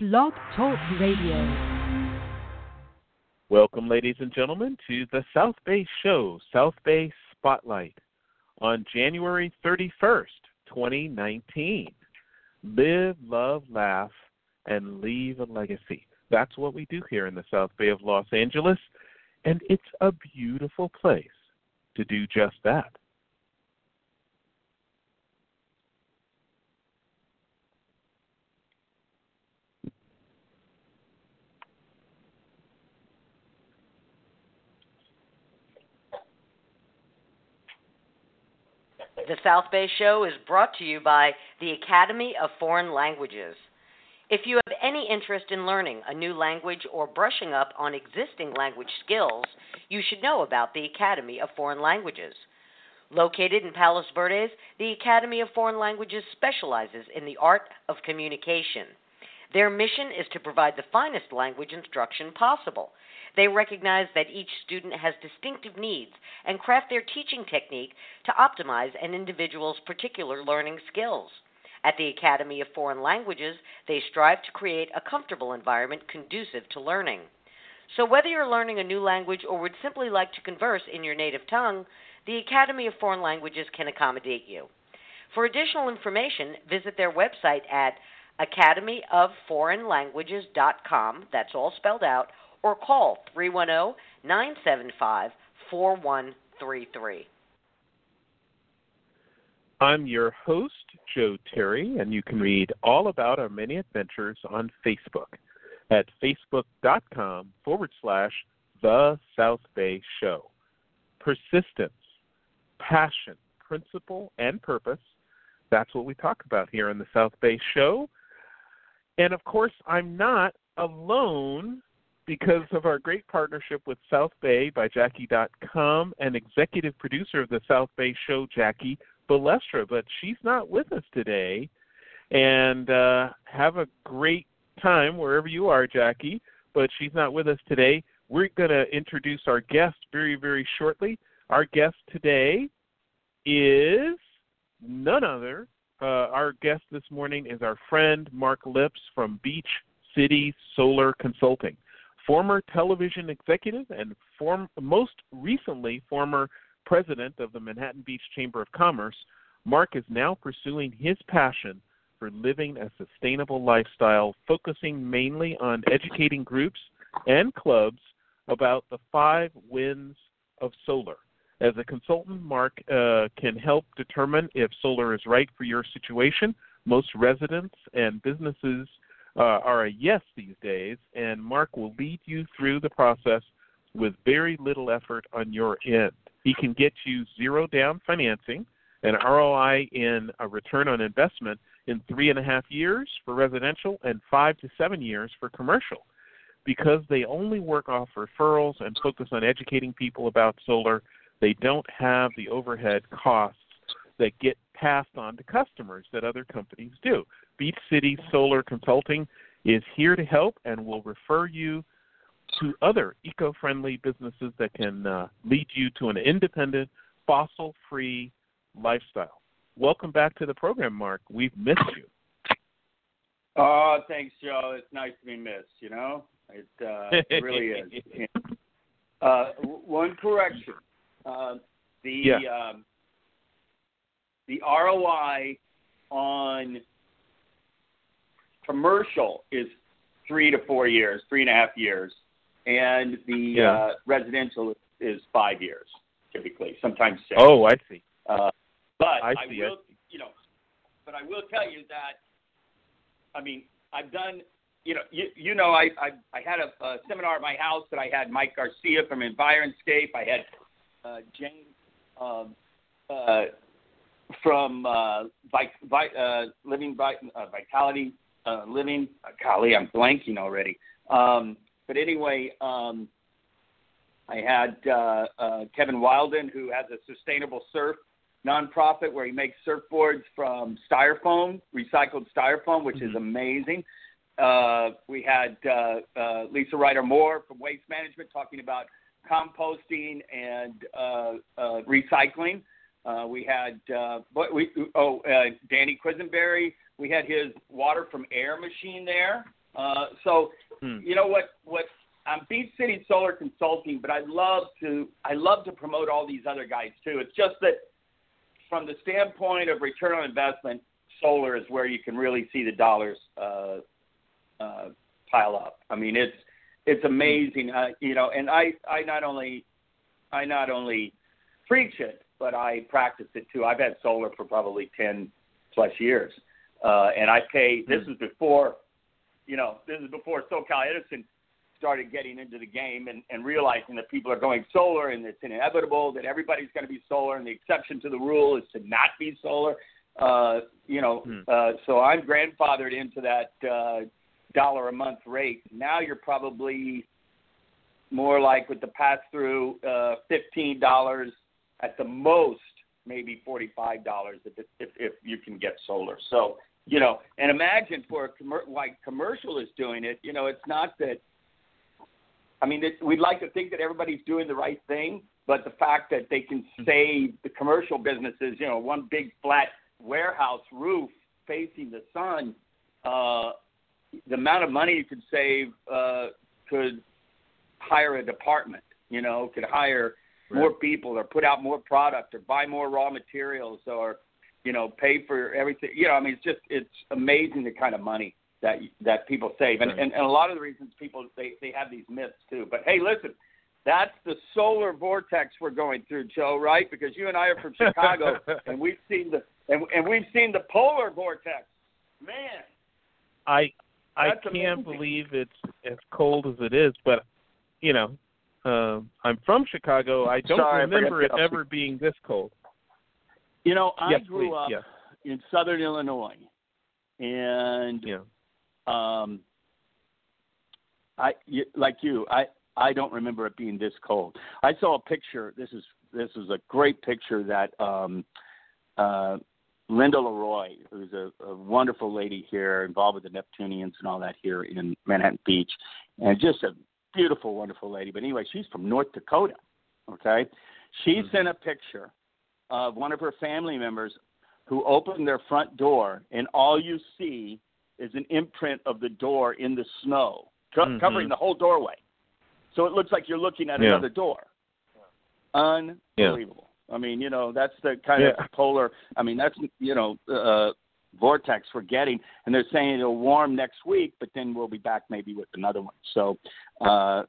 Blog Talk Radio. Welcome, ladies and gentlemen, to the South Bay Show, South Bay Spotlight, on January 31st, 2019. Live, love, laugh, and leave a legacy. That's what we do here in the South Bay of Los Angeles, and it's a beautiful place to do just that. The South Bay Show is brought to you by the Academy of Foreign Languages. If you have any interest in learning a new language or brushing up on existing language skills, you should know about the Academy of Foreign Languages. Located in Palos Verdes, the Academy of Foreign Languages specializes in the art of communication. Their mission is to provide the finest language instruction possible. They recognize that each student has distinctive needs and craft their teaching technique to optimize an individual's particular learning skills. At the Academy of Foreign Languages, they strive to create a comfortable environment conducive to learning. So, whether you're learning a new language or would simply like to converse in your native tongue, the Academy of Foreign Languages can accommodate you. For additional information, visit their website at academyofforeignlanguages.com, that's all spelled out, or call 310 975 4133. I'm your host, Joe Terry, and you can read all about our many adventures on Facebook at facebook.com forward slash The South Bay Show. Persistence, passion, principle, and purpose. That's what we talk about here in the South Bay Show. And of course, I'm not alone because of our great partnership with South Bay by Jackie.com and executive producer of the South Bay Show, Jackie Balestra. But she's not with us today. And uh, have a great time wherever you are, Jackie. But she's not with us today. We're going to introduce our guest very, very shortly. Our guest today is none other. Uh, our guest this morning is our friend Mark Lipps from Beach City Solar Consulting, former television executive and form, most recently former president of the Manhattan Beach Chamber of Commerce. Mark is now pursuing his passion for living a sustainable lifestyle, focusing mainly on educating groups and clubs about the five wins of solar. As a consultant, Mark uh, can help determine if solar is right for your situation. Most residents and businesses uh, are a yes these days, and Mark will lead you through the process with very little effort on your end. He can get you zero down financing, an ROI in a return on investment in three and a half years for residential and five to seven years for commercial. Because they only work off referrals and focus on educating people about solar, they don't have the overhead costs that get passed on to customers that other companies do. Beach City Solar Consulting is here to help and will refer you to other eco friendly businesses that can uh, lead you to an independent, fossil free lifestyle. Welcome back to the program, Mark. We've missed you. Oh, thanks, Joe. It's nice to be missed, you know? It, uh, it really is. Uh, one correction. Uh, the Yeah. um, the ROI on commercial is three to four years, three and a half years, and the Yeah. uh, residential is five years typically, sometimes six. Oh, I see. Uh, but I I, see, I will, you know, but I will tell you that, I mean, I've done, you know, you, you know, I, I, I had a, a seminar at my house that I had Mike Garcia from Environscape. I had uh, James um, uh, from uh, Vi- Vi- uh, Living Vi- uh, Vitality uh, Living. Uh, golly, I'm blanking already. Um, but anyway, um, I had uh, uh, Kevin Wilden, who has a sustainable surf nonprofit where he makes surfboards from styrofoam, recycled styrofoam, which is amazing. Uh, we had uh, uh, Lisa Ryder Moore from Waste Management talking about composting and uh, uh, recycling. Uh, we had uh, we oh uh, Danny Quisenberry. We had his water from air machine there. Uh, so Hmm. you know what what I'm Beach City Solar Consulting, but I love to I love to promote all these other guys too. It's just that from the standpoint of return on investment, solar is where you can really see the dollars uh, uh, pile up. I mean, it's it's amazing, uh, you know. And I I not only I not only preach it, but I practice it too. I've had solar for probably ten plus years, uh, and I pay. This is before, you know, this is before SoCal Edison started getting into the game and, and realizing that people are going solar and it's inevitable that everybody's going to be solar and the exception to the rule is to not be solar. Uh, you know, Hmm. uh, so I'm grandfathered into that uh, dollar a month rate. Now you're probably more like with the pass through uh, fifteen dollars at the most, maybe forty five dollars if, if if you can get solar. So you know, and imagine for a commer- like commercial is doing it. You know, it's not that. I mean, it, we'd like to think that everybody's doing the right thing, but the fact that they can save the commercial businesses, you know, one big flat warehouse roof facing the sun, uh, the amount of money you could save uh, could hire a department. You know, could hire more people or put out more product or buy more raw materials or you know pay for everything. You know, I mean, it's just it's amazing the kind of money that that people save, and Right. and, and a lot of the reasons people they they have these myths too. But hey, listen. That's the solar vortex we're going through, Joe. Right? Because you and I are from Chicago, and we've seen the and, and we've seen the polar vortex. Man, I I can't amazing. believe it's as cold as it is, but you know, um I'm from Chicago. I don't Sorry, remember to it ever being this cold. You know, I yes, grew please. up Yes. in Southern Illinois, and Yeah. um, I like you. I I don't remember it being this cold. I saw a picture. This is this is a great picture that um, uh, Linda Leroy, who's a, a wonderful lady here, involved with the Neptunians and all that here in Manhattan Beach, and just a beautiful, wonderful lady. But anyway, she's from North Dakota. Okay, she Mhm. sent a picture of one of her family members who opened their front door, and all you see is an imprint of the door in the snow, co- Mhm. covering the whole doorway. So it looks like you're looking at Yeah. another door. Unbelievable. I mean, you know, that's the kind Yeah. of polar. I mean, that's you know, uh, vortex we're getting, and they're saying it'll warm next week, but then we'll be back maybe with another one. So, uh,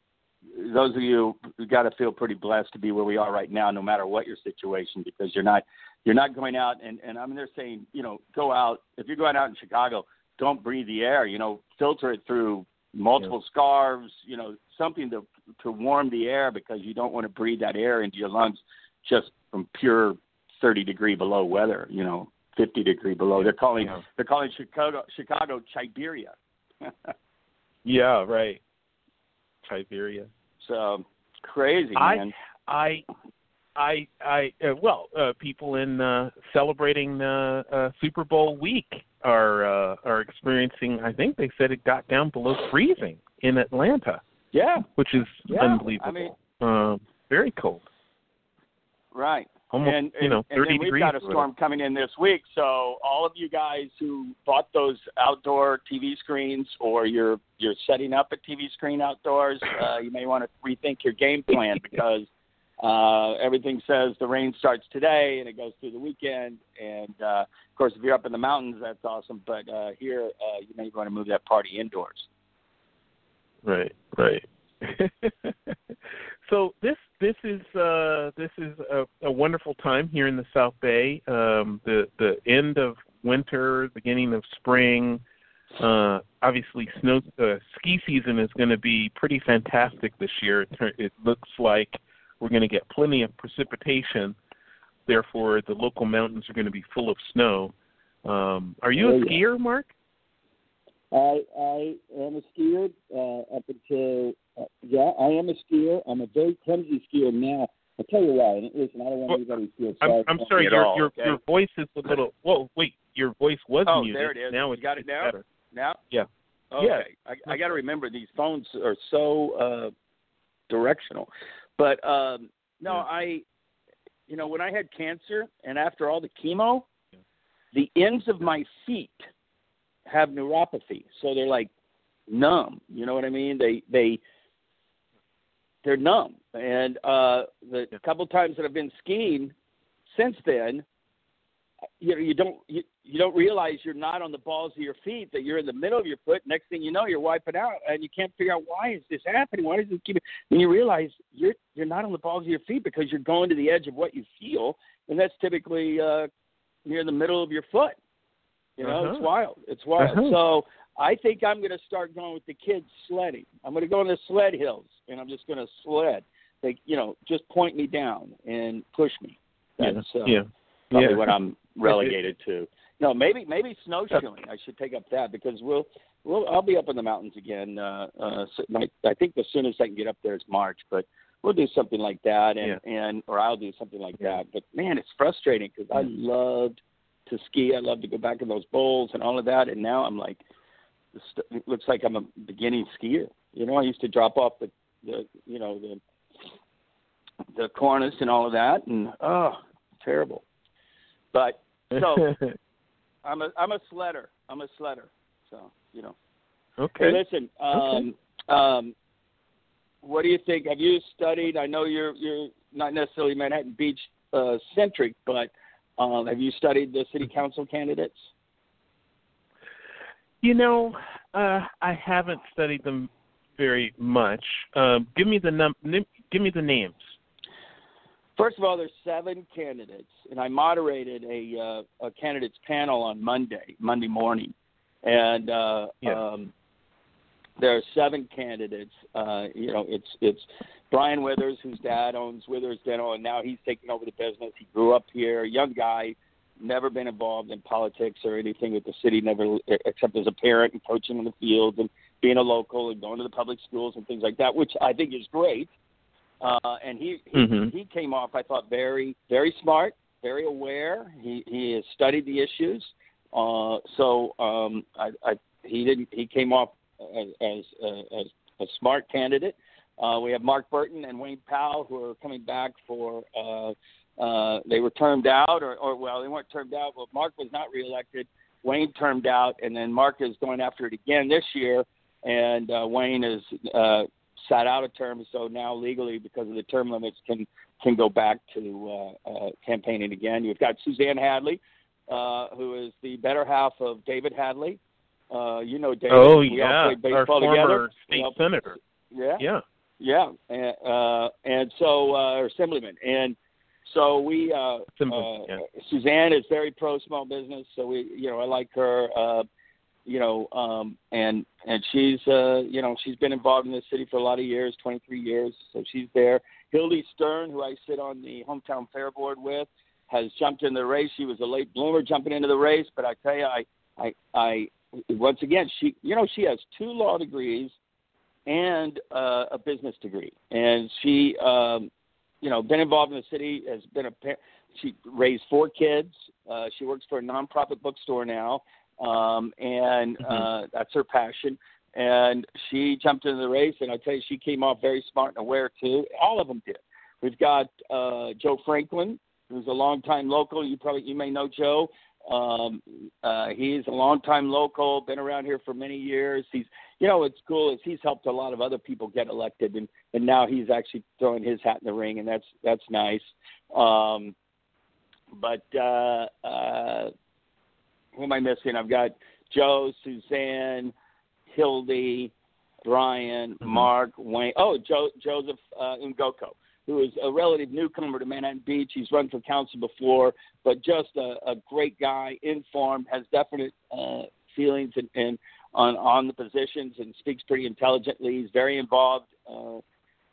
those of you who got to feel pretty blessed to be where we are right now, no matter what your situation, because you're not you're not going out and and I mean they're saying you know go out if you're going out in Chicago, don't breathe the air. You know, filter it through multiple scarves. You know, something to to warm the air because you don't want to breathe that air into your lungs just from pure 30 degree below weather. You know, 50 degree below. They're calling Yeah. they're calling Chicago Chicago Siberia. Yeah, right. Siberia. so crazy, I- man. I I I uh, well, uh, people in uh celebrating uh, uh Super Bowl week are uh are experiencing I think they said it got down below freezing in Atlanta, Yeah, which is Yeah, unbelievable. I mean- um very cold. right. Almost and, you know, and, 30 and then we've got a storm coming in this week. So all of you guys who bought those outdoor TV screens or you're you're setting up a TV screen outdoors, uh, you may want to rethink your game plan because uh, everything says the rain starts today and it goes through the weekend. And uh, of course, if you're up in the mountains, that's awesome. But uh, here, uh, you may want to move that party indoors. Right, right. so this this is uh this is a, a wonderful time here in the South Bay. Um the the end of winter, beginning of spring. Uh obviously snow uh, ski season is going to be pretty fantastic this year. It, it looks like we're going to get plenty of precipitation. Therefore, the local mountains are going to be full of snow. Um are you Oh, a yeah. skier, Mark? I I am a skier uh, up until uh, yeah I am a skier. I'm a very clumsy skier now. I'll tell you why. And listen, I don't want Well, anybody to feel sorry. I'm, sorry. I'm sorry, your all, your okay? your voice is a little. Whoa, wait, your voice was Oh, muted. there it is. Now You it's got it now? better. Now? Yeah. Okay. Yeah. I, I got to remember these phones are so uh, directional. But um, no, Yeah. I, you know, when I had cancer and after all the chemo, the ends of my feet have neuropathy. So they're like numb. You know what I mean? They they they're numb. And uh, the Yeah. couple times that I've been skiing since then, you know, you don't you, you don't realize you're not on the balls of your feet. That you're in the middle of your foot. Next thing you know, you're wiping out, and you can't figure out why is this happening. Why does this keep? Then you realize you're you're not on the balls of your feet because you're going to the edge of what you feel, and that's typically uh, near the middle of your foot. You know, it's Uh-huh. wild. It's wild. Uh-huh. So I think I'm going to start going with the kids sledding. I'm going to go on the sled hills, and I'm just going to sled. They, you know, just point me down and push me. That's yeah. uh, yeah. probably yeah. what I'm relegated to. No, maybe maybe snowshoeing. I should take up that because we'll we'll I'll be up in the mountains again. Uh, uh, I think the soonest I can get up there is March, but we'll do something like that, and and or I'll do something like Yeah. that. But man, it's frustrating because I loved to ski. I love to go back in those bowls and all of that, and now I'm like, it looks like I'm a beginning skier. You know, I used to drop off the the you know the the cornice and all of that, and oh, terrible. But so I'm a I'm a sledder. I'm a sledder. So you know. okay. Hey, listen. Um, um, what do you think? Have you studied? I know you're you're not necessarily Manhattan Beach uh, centric, but um, have you studied the city council candidates? You know, uh, I haven't studied them very much. Um, give me the num- give me the names. First of all, there's seven candidates, and I moderated a uh, a candidates panel on Monday, Monday morning, and uh, Yeah. um, there are seven candidates. Uh, you know, it's it's Brian Withers, whose dad owns Withers Dental, and now he's taking over the business. He grew up here, young guy, never been involved in politics or anything with the city, never except as a parent and coaching in the field and being a local and going to the public schools and things like that, which I think is great. Uh, and he he, Mhm. he came off, I thought, very very smart, very aware. He he has studied the issues. Uh, so um, I, I he didn't he came off as as, a smart candidate. Uh, we have Mark Burton and Wayne Powell who are coming back for. Uh, uh, they were termed out, or, or well, they weren't termed out. But Mark was not reelected. Wayne termed out, and then Mark is going after it again this year. And uh, Wayne is uh, sat out a term, so now legally, because of the term limits, can can go back to uh, uh, campaigning again. You've got Suzanne Hadley, uh, who is the better half of David Hadley. Uh, you know David. Oh yeah, our former together. state senator. Yeah, Yeah. yeah, and, uh, and so uh, or assemblyman, and so we uh, Assemblyman, uh, yeah. Suzanne is very pro small business, so we you know I like her. Uh, you know, um, and and she's uh, you know she's been involved in this city for a lot of years, 23 years, so she's there. Hildy Stern, who I sit on the hometown fair board with, has jumped in the race. She was a late bloomer jumping into the race, but I tell you, I I I once again she you know she has two law degrees and uh, a business degree, and she um, you know been involved in the city, has been a she raised four kids. Uh, she works for a nonprofit bookstore now, um, and uh, that's her passion. And she jumped into the race, and I tell you, she came off very smart and aware too. All of them did. We've got uh, Joe Franklin, who's a longtime local. You probably you may know Joe. Um, uh, he's a longtime local, been around here for many years. He's, you know, what's cool is he's helped a lot of other people get elected, and and now he's actually throwing his hat in the ring, and that's that's nice. Um, but uh, uh, who am I missing? I've got Joe, Suzanne, Hildy, Brian, Mhm. Mark, Wayne. Oh, Joe, Joseph uh, Ngoko, who is a relative newcomer to Manhattan Beach. He's run for council before, but just a, a great guy, informed, has definite uh, feelings and, and on on the positions, and speaks pretty intelligently. He's very involved uh,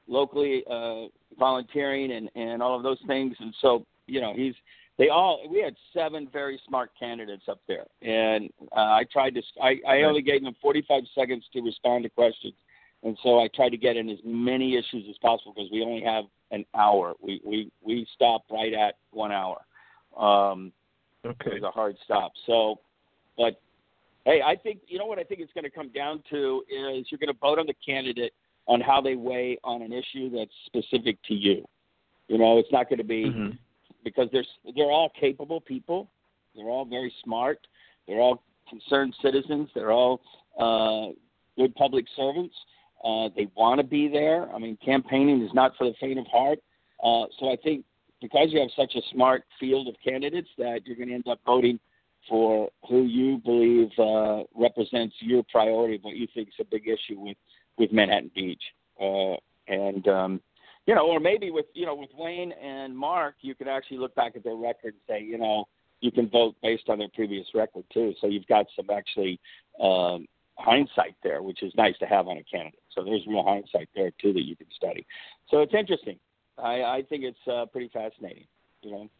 locally, uh, volunteering, and and all of those things. And so, you know, he's they all we had seven very smart candidates up there and uh, i tried to i, I only gave them 45 seconds to respond to questions and so i tried to get in as many issues as possible because we only have an hour we we we stop right at one hour um Okay. it was a hard stop so but hey i think you know what i think it's going to come down to is you're going to vote on the candidate on how they weigh on an issue that's specific to you you know it's not going to be Mhm. because they're they're all capable people. They're all very smart. They're all concerned citizens. They're all uh, good public servants. Uh, they want to be there. I mean, campaigning is not for the faint of heart. Uh, so I think because you have such a smart field of candidates that you're going to end up voting for who you believe uh, represents your priority, what you think is a big issue with with Manhattan Beach, uh, and um, you know, or maybe with you know with Wayne and Mark, you could actually look back at their record and say, you know, you can vote based on their previous record too. So you've got some actually um, hindsight there, which is nice to have on a candidate. So there's real hindsight there too that you can study. So it's interesting. I, I think it's uh, pretty fascinating. You know.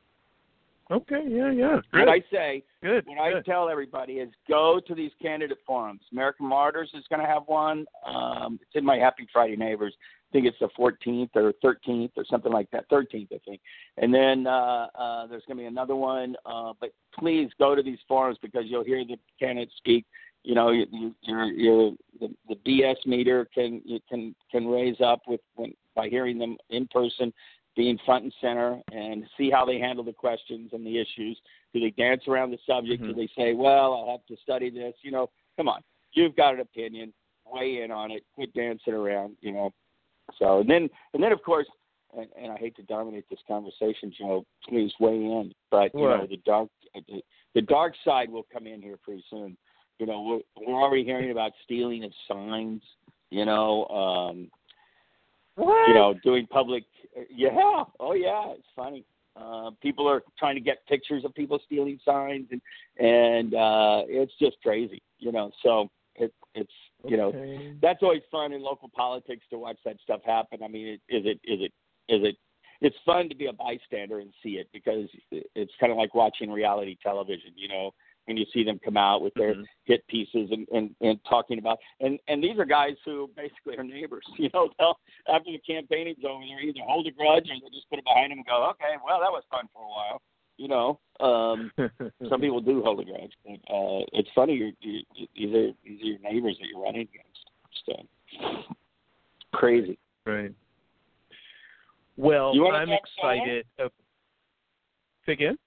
Okay. Yeah. Yeah. Good. What I say, good. what good. I tell everybody is go to these candidate forums. American Martyrs is going to have one. Um, it's in my Happy Friday Neighbors. I think it's the 14th or 13th or something like that. 13th, I think. And then uh, uh, there's going to be another one. Uh, but please go to these forums because you'll hear the candidates speak. You know, you, you, your your the, the BS meter can you can can raise up with when, by hearing them in person being front and center and see how they handle the questions and the issues. Do they dance around the subject? Mm-hmm. Do they say, "Well, I'll have to study this"? You know, come on, you've got an opinion. Weigh in on it. Quit dancing around. You know. So and then and then of course, and, and I hate to dominate this conversation, Joe. Please weigh in. But you Right. know, the dark the, the dark side will come in here pretty soon. You know, we're, we're already hearing about stealing of signs. You know, um, What? you know, doing public. Yeah, oh yeah, it's funny. Uh, people are trying to get pictures of people stealing signs, and and uh, it's just crazy, you know. So it, it's you know Okay. that's always fun in local politics to watch that stuff happen. I mean, it, is it is it is it it's fun to be a bystander and see it because it's kind of like watching reality television, you know, when you see them come out with their Mhm. hit pieces and, and, and talking about and, and these are guys who basically are neighbors. You know, they'll after the campaigning's over, they either hold a grudge or they just put it behind them and go, okay, well that was fun for a while. You know, um, some people do hold a grudge, but uh, it's funny. You're, you, these are these are your neighbors that you're running against. So crazy. Right. Well, I'm excited. Uh, say again?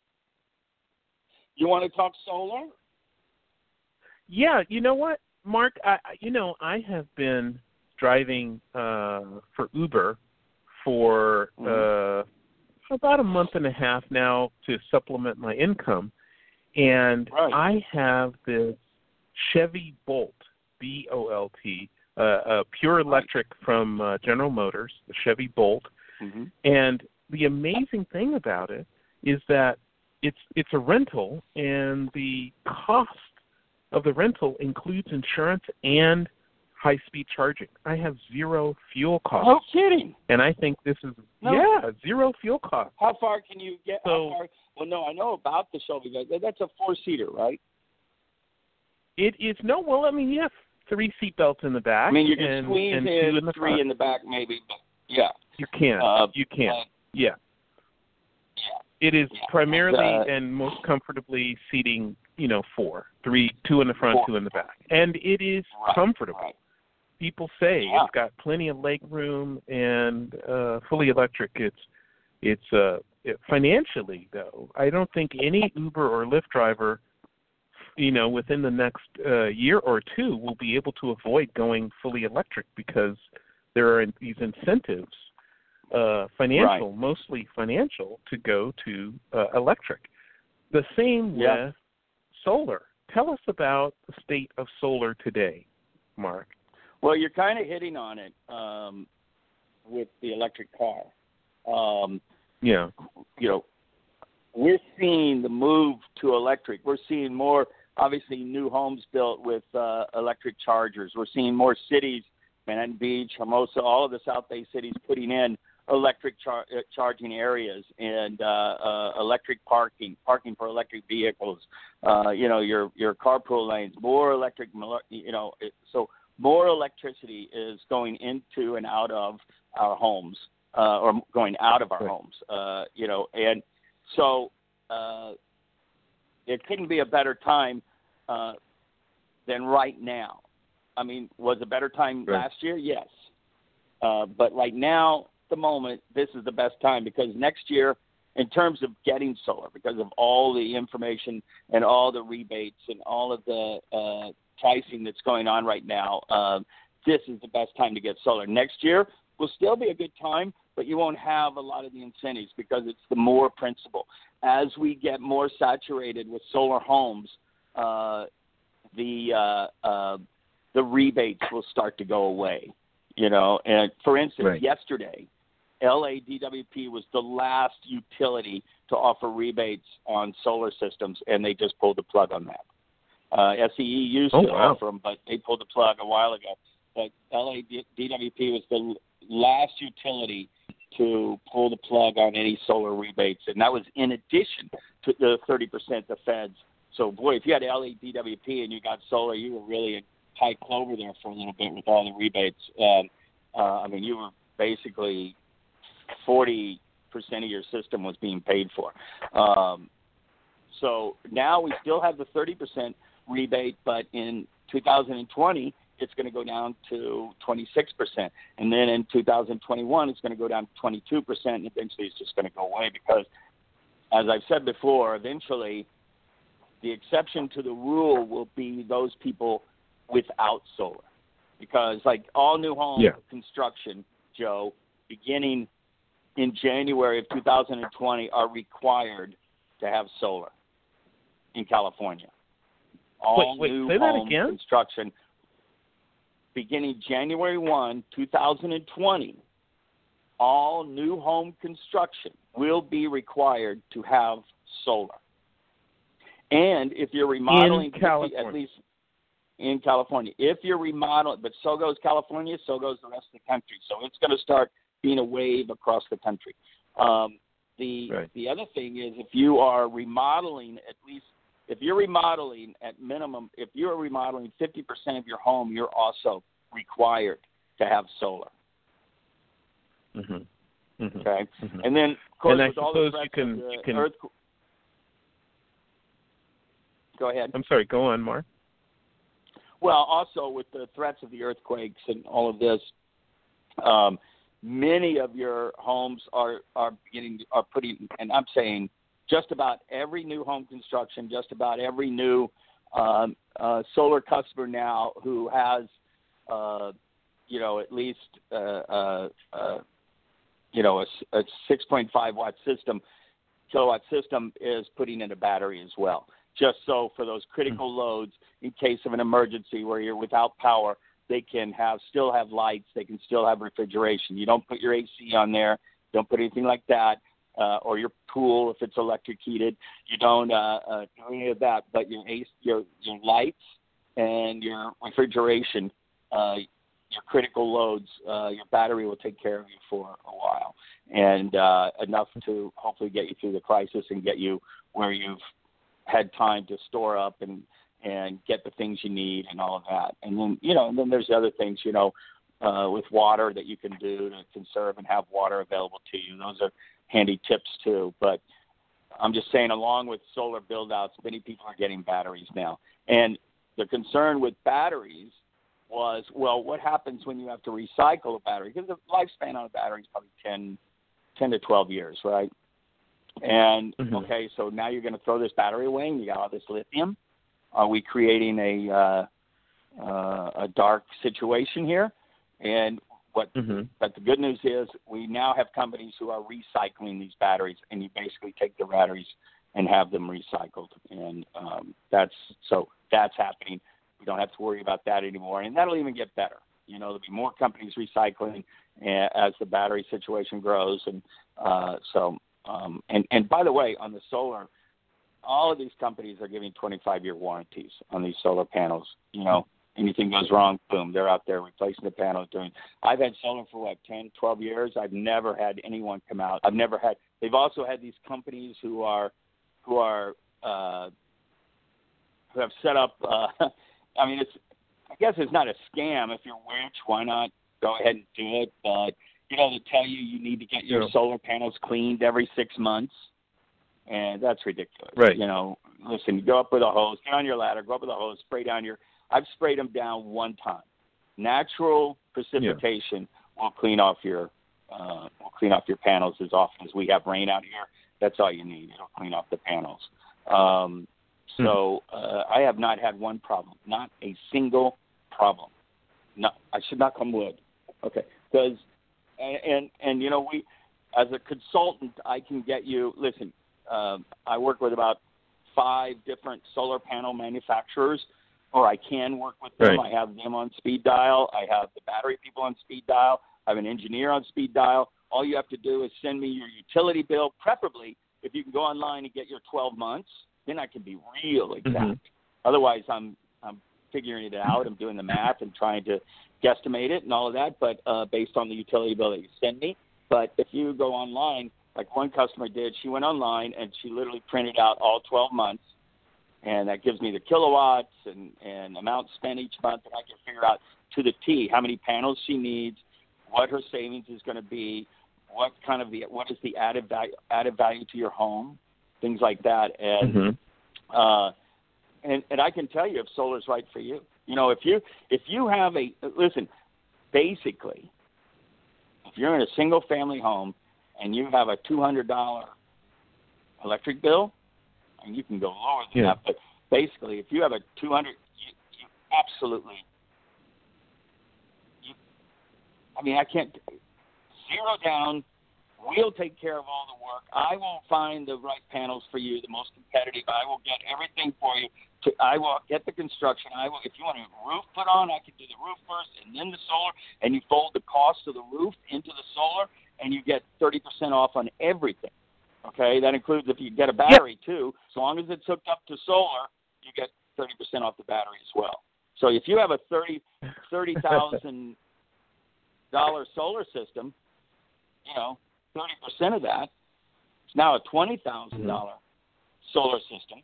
You want to talk solar? Yeah, you know what, Mark? I, you know, I have been driving uh, for Uber for uh, about a month and a half now to supplement my income, and Right. I have this Chevy Bolt, B O L T, uh, uh, pure electric from uh, General Motors, the Chevy Bolt. Mm-hmm. And the amazing thing about it is that it's it's a rental, and the cost of the rental includes insurance and high speed charging. I have zero fuel costs, No kidding. and I think this is No. yeah zero fuel costs. How far can you get? So- how far, well, no, I know about the Shelby. That's a four seater, right? It is no well. I mean, you have three seat belts in the back. I mean, you can and, squeeze and in in three front. in the back, maybe, but yeah. You can. Uh, you can. but- Yeah. It is primarily Uh, and most comfortably seating, you know, four, three, two in the front, Four. two in the back, and it is Right, comfortable. Right. People say Yeah. it's got plenty of leg room and uh, fully electric. It's it's uh, it, financially though. I don't think any Uber or Lyft driver, you know, within the next uh, year or two will be able to avoid going fully electric because there are these incentives uh, financial, mostly financial, to go to uh, electric. The same Yeah. with solar. Tell us about the state of solar today, Mark. Well, you're kind of hitting on it um, with the electric car. Um, Yeah. you know, we're seeing the move to electric. We're seeing more, obviously, new homes built with uh, electric chargers. We're seeing more cities, Manhattan Beach, Hermosa, all of the South Bay cities putting in electric char- uh, charging areas and uh, uh, electric parking, parking for electric vehicles. Uh, you know, your your carpool lanes, more electric. You know, it, so more electricity is going into and out of our homes uh, or going out of our Right. homes. Uh, you know, and so uh, it couldn't be a better time uh, than right now. I mean, was a better time Right. last year? Yes, uh, but right now, the moment, this is the best time because next year, in terms of getting solar, because of all the information and all the rebates and all of the uh, pricing that's going on right now, uh, this is the best time to get solar. Next year will still be a good time, but you won't have a lot of the incentives because it's the more principle. As we get more saturated with solar homes, uh, the uh, uh, the rebates will start to go away. You know, and for instance, Right. yesterday, LA DWP was the last utility to offer rebates on solar systems, and they just pulled the plug on that. Uh, SCE used Oh, to wow. offer them, but they pulled the plug a while ago. But LA D- DWP was the last utility to pull the plug on any solar rebates, and that was in addition to the 30% the feds. So, boy, if you had LA DWP and you got solar, you were really in high clover there for a little bit with all the rebates. Um, uh, I mean, you were basically 40% of your system was being paid for. Um, so now we still have the 30% rebate, but in 2020, it's going to go down to 26%. And then in 2021, it's going to go down to 22%, and eventually it's just going to go away because, as I've said before, eventually the exception to the rule will be those people without solar. Because, like all new home Yeah. construction, Joe, beginning in January of 2020, are required to have solar in California. All wait, new say that home again? construction beginning January 1, 2020, all new home construction will be required to have solar. And if you're remodeling, at least in California, if you're remodeling, but so goes California, so goes the rest of the country. So it's going to start being a wave across the country. Um, the Right. the other thing is if you are remodeling at least if you're remodeling at minimum if you're remodeling 50% of your home you're also required to have solar Mhm. Mhm. okay Mhm. and then of course And I with all the you can- you can- earthqu- go ahead I'm sorry. Go on, Mark. Well, also with the threats of the earthquakes and all of this, um, many of your homes are are beginning are putting, and I'm saying just about every new home construction, just about every new um, uh, solar customer now who has, uh, you know, at least uh, uh, uh, you know a 6.5 watt system, kilowatt system is putting in a battery as well. Just so for those critical loads, in case of an emergency where you're without power, they can have still have lights, they can still have refrigeration. You don't put your AC on there, don't put anything like that, uh, or your pool if it's electric heated. You don't uh, uh, do any of that, but your AC, your your lights and your refrigeration, uh, your critical loads, uh, your battery will take care of you for a while, and uh, enough to hopefully get you through the crisis and get you where you've had time to store up and and get the things you need and all of that. And then you know, and then there's the other things you know uh, with water that you can do to conserve and have water available to you. Those are handy tips too. But I'm just saying, along with solar build outs, many people are getting batteries now. And the concern with batteries was, well, what happens when you have to recycle a battery? Because the lifespan on a battery is probably 10, 10 to 12 years, right? And Mhm. okay, so now you're going to throw this battery away, and you got all this lithium. Are we creating a uh, uh, a dark situation here? And what Mhm. but the good news is we now have companies who are recycling these batteries, and you basically take the batteries and have them recycled, and um, that's so that's happening. We don't have to worry about that anymore, and that'll even get better. You know, there'll be more companies recycling uh, as the battery situation grows, and uh, so um, and and by the way, on the solar, all of these companies are giving 25 year warranties on these solar panels. You know, anything goes wrong, boom, they're out there replacing the panels. Doing. I've had solar for what 10, 12 years. I've never had anyone come out. I've never had. They've also had these companies who are who are uh, who have set up. Uh, I mean, it's I guess it's not a scam. If you're rich, why not go ahead and do it? But you know, they tell you you need to get your Yeah. solar panels cleaned every six months, and that's ridiculous. Right. You know, listen, you go up with a hose, get on your ladder, go up with a hose, spray down your. I've sprayed them down one time. Natural precipitation will clean off your uh, will clean off your panels as often as we have rain out here. That's all you need. It'll clean off the panels. Um, So uh, I have not had one problem, not a single problem. No, I should not come wood. Okay, because and, and and you know we, as a consultant, I can get you. Listen, um, I work with about five different solar panel manufacturers, or I can work with them. Right. I have them on speed dial. I have the battery people on speed dial. I have an engineer on speed dial. All you have to do is send me your utility bill, preferably if you can go online and get your 12 months. Then I can be real exact. Mhm. Otherwise, I'm I'm figuring it out. I'm doing the math and trying to guesstimate it and all of that, but uh, based on the utility bill that you send me. But if you go online, like one customer did, she went online and she literally printed out all 12 months, and that gives me the kilowatts and and amount spent each month, and I can figure out to the T how many panels she needs, what her savings is going to be, what kind of the what is the added value added value to your home, things like that, and Mhm. uh, and and I can tell you if solar's right for you. You know, if you if you have a listen, basically, if you're in a single family home and you have a two hundred dollar electric bill, and you can go lower than Yeah. that, but basically, if you have a two hundred, you, you absolutely. You, I mean, I can't zero down. We'll take care of all the work. I will find the right panels for you, the most competitive. I will get everything for you. To, I will get the construction. I will. If you want a roof put on, I can do the roof first and then the solar. And you fold the cost of the roof into the solar, and you get thirty percent off on everything. Okay, that includes if you get a battery too. As long as it's hooked up to solar, you get thirty percent off the battery as well. So if you have a thirty thirty thousand dollar solar system, you know thirty percent of that is now a twenty thousand dollar mm-hmm. solar system,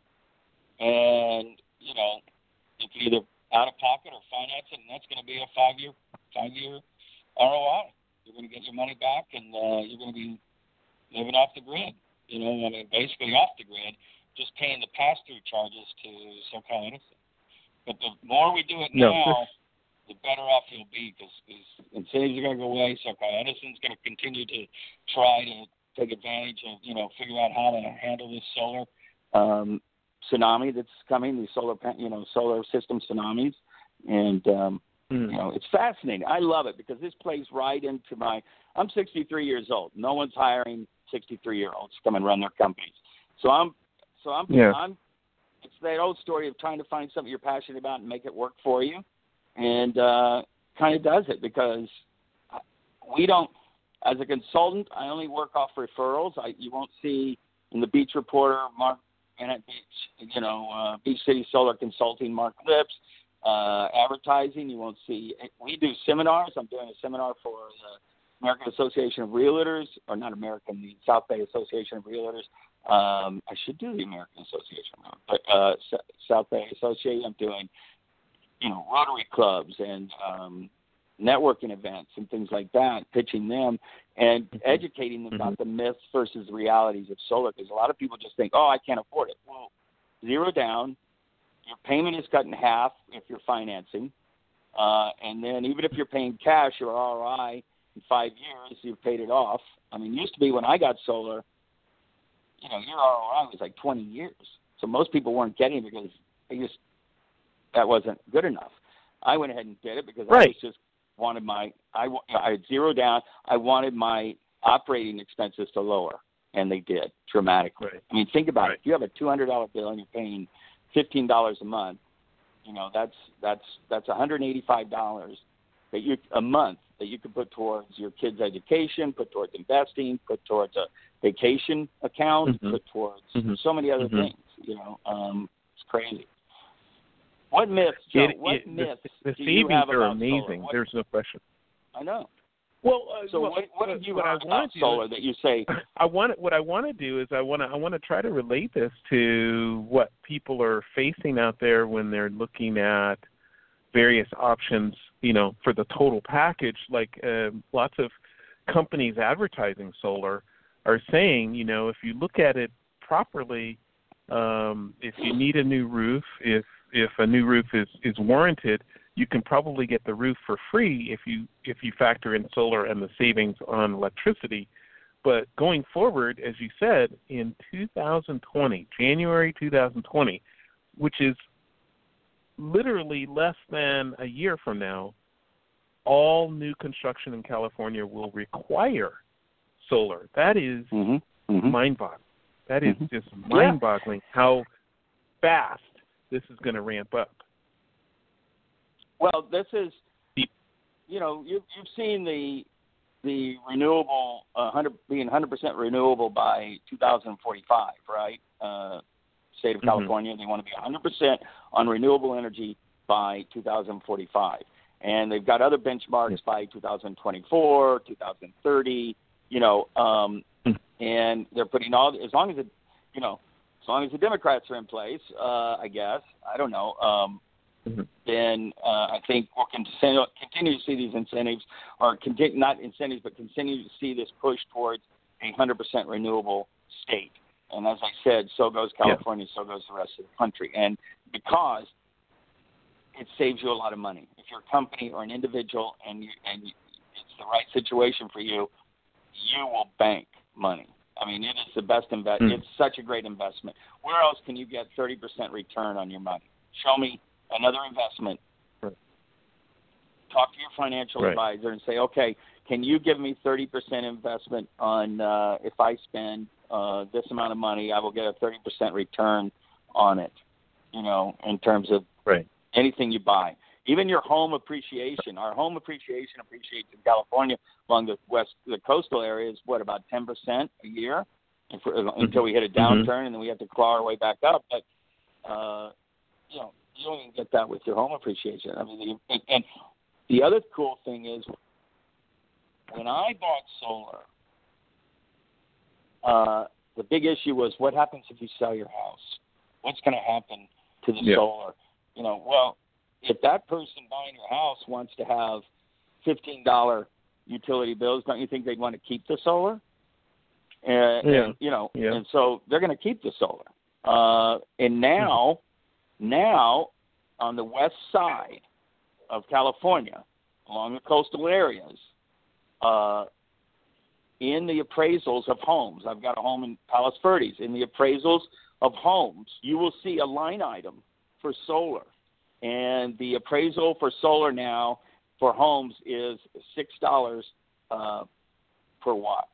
and you know you can either out of pocket or finance it, and that's going to be a five year five year ROI. You're going to get your money back, and uh, you're going to be living off the grid. You know, I mean, basically off the grid, just paying the pass through charges to SoCal Edison. But the more we do it No, now, the better off you'll be because incentives are going to go away. SoCal Edison's going to continue to try to take advantage of, you know, figure out how to handle this solar um, tsunami that's coming, these solar, you know, solar system tsunamis, and um, Mm. you know, it's fascinating. I love it because this plays right into my. I'm 63 years old. No one's hiring 63 year olds to come and run their companies. So I'm, so I'm, Yeah. I'm. It's that old story of trying to find something you're passionate about and make it work for you, and uh, kind of does it because we don't. As a consultant, I only work off referrals. I you won't see in the Beach Reporter, Mark Bennett Beach, you know, uh, Beach City Solar Consulting, Mark Lipps, uh, advertising. You won't see. We do seminars. I'm doing a seminar for the American Association of Realtors, or not American, the South Bay Association of Realtors. Um, I should do the American Association, but uh, South Bay Association. I'm doing, you know, Rotary clubs and um, networking events and things like that, pitching them and educating them about the myths versus realities of solar. Because a lot of people just think, oh, I can't afford it. Well, zero down. Your payment is cut in half if you're financing, uh, and then even if you're paying cash, your ROI in five years you've paid it off. I mean, it used to be when I got solar, you know, your ROI was like 20 years. So most people weren't getting it because they just that wasn't good enough. I went ahead and did it because I Right. was just wanted my I I had zero down. I wanted my operating expenses to lower, and they did dramatically. Right. I mean, think about Right. it. If you have a two hundred dollar bill and you're paying fifteen dollars a month, you know that's that's that's one hundred eighty five dollars that you a month that you could put towards your kids' education, put towards investing, put towards a vacation account, Mhm. put towards Mhm. so many other Mhm. things. You know, um, it's crazy. What myths, Joe? It- what it- the, myths the do you savings have are about solar? amazing. What- There's no question. I know. Well, uh, So well, what what have you what I wanna do solar that you say? I want what I want to do is I want to I want to try to relate this to what people are facing out there when they're looking at various options, you know, for the total package. Like uh, lots of companies advertising solar are saying, you know, if you look at it properly, um, if you need a new roof, if if a new roof is is warranted, you can probably get the roof for free if you if you factor in solar and the savings on electricity. But going forward, as you said, in 2020, January 2020, which is literally less than a year from now, all new construction in California will require solar. That is Mhm. Mhm. mind-boggling. That is Mhm. just mind-boggling how fast this is going to ramp up. Well, this is, you know, you've you've seen the the renewable uh, hundred being hundred percent renewable by 2045, right? Uh, state of Mhm. California, they want to be hundred percent on renewable energy by 2045, and they've got other benchmarks Yes. by 2024, 2030. You know, um, Mm. and they're putting all as long as it, you know, as long as the Democrats are in place, uh, I guess. I don't know. Um, Mhm. then uh, I think we'll continue, to see these incentives, or continue, not incentives, but continue to see this push towards a 100% renewable state. And as I said, so goes California, so goes the rest of the country. And because it saves you a lot of money. If you're a company or an individual and you, and you, it's the right situation for you, you will bank money. I mean, it is the best invest. Hmm. It's such a great investment. Where else can you get 30% return on your money? Show me another investment. Right. Talk to your financial Right. advisor and say, okay, can you give me 30% investment on uh, if I spend uh, this amount of money, I will get a 30% return on it. You know, in terms of Right. anything you buy. Even your home appreciation. Our home appreciation appreciates in California along the west, the coastal areas. What about ten percent a year? If, Until we hit a downturn and then we have to claw our way back up. But uh, you know, you don't even get that with your home appreciation. I mean, and, and the other cool thing is when I bought solar, uh, the big issue was what happens if you sell your house? What's going to happen to the Yeah. solar? You know, well, if that person buying your house wants to have fifteen dollar utility bills, don't you think they'd want to keep the solar? And, Yeah. and you know, Yeah. and so they're going to keep the solar. Uh, and now, now on the west side of California, along the coastal areas, uh, in the appraisals of homes, I've got a home in Palos Verdes. In the appraisals of homes, you will see a line item for solar, and the appraisal for solar now for homes is six dollars uh, per watt.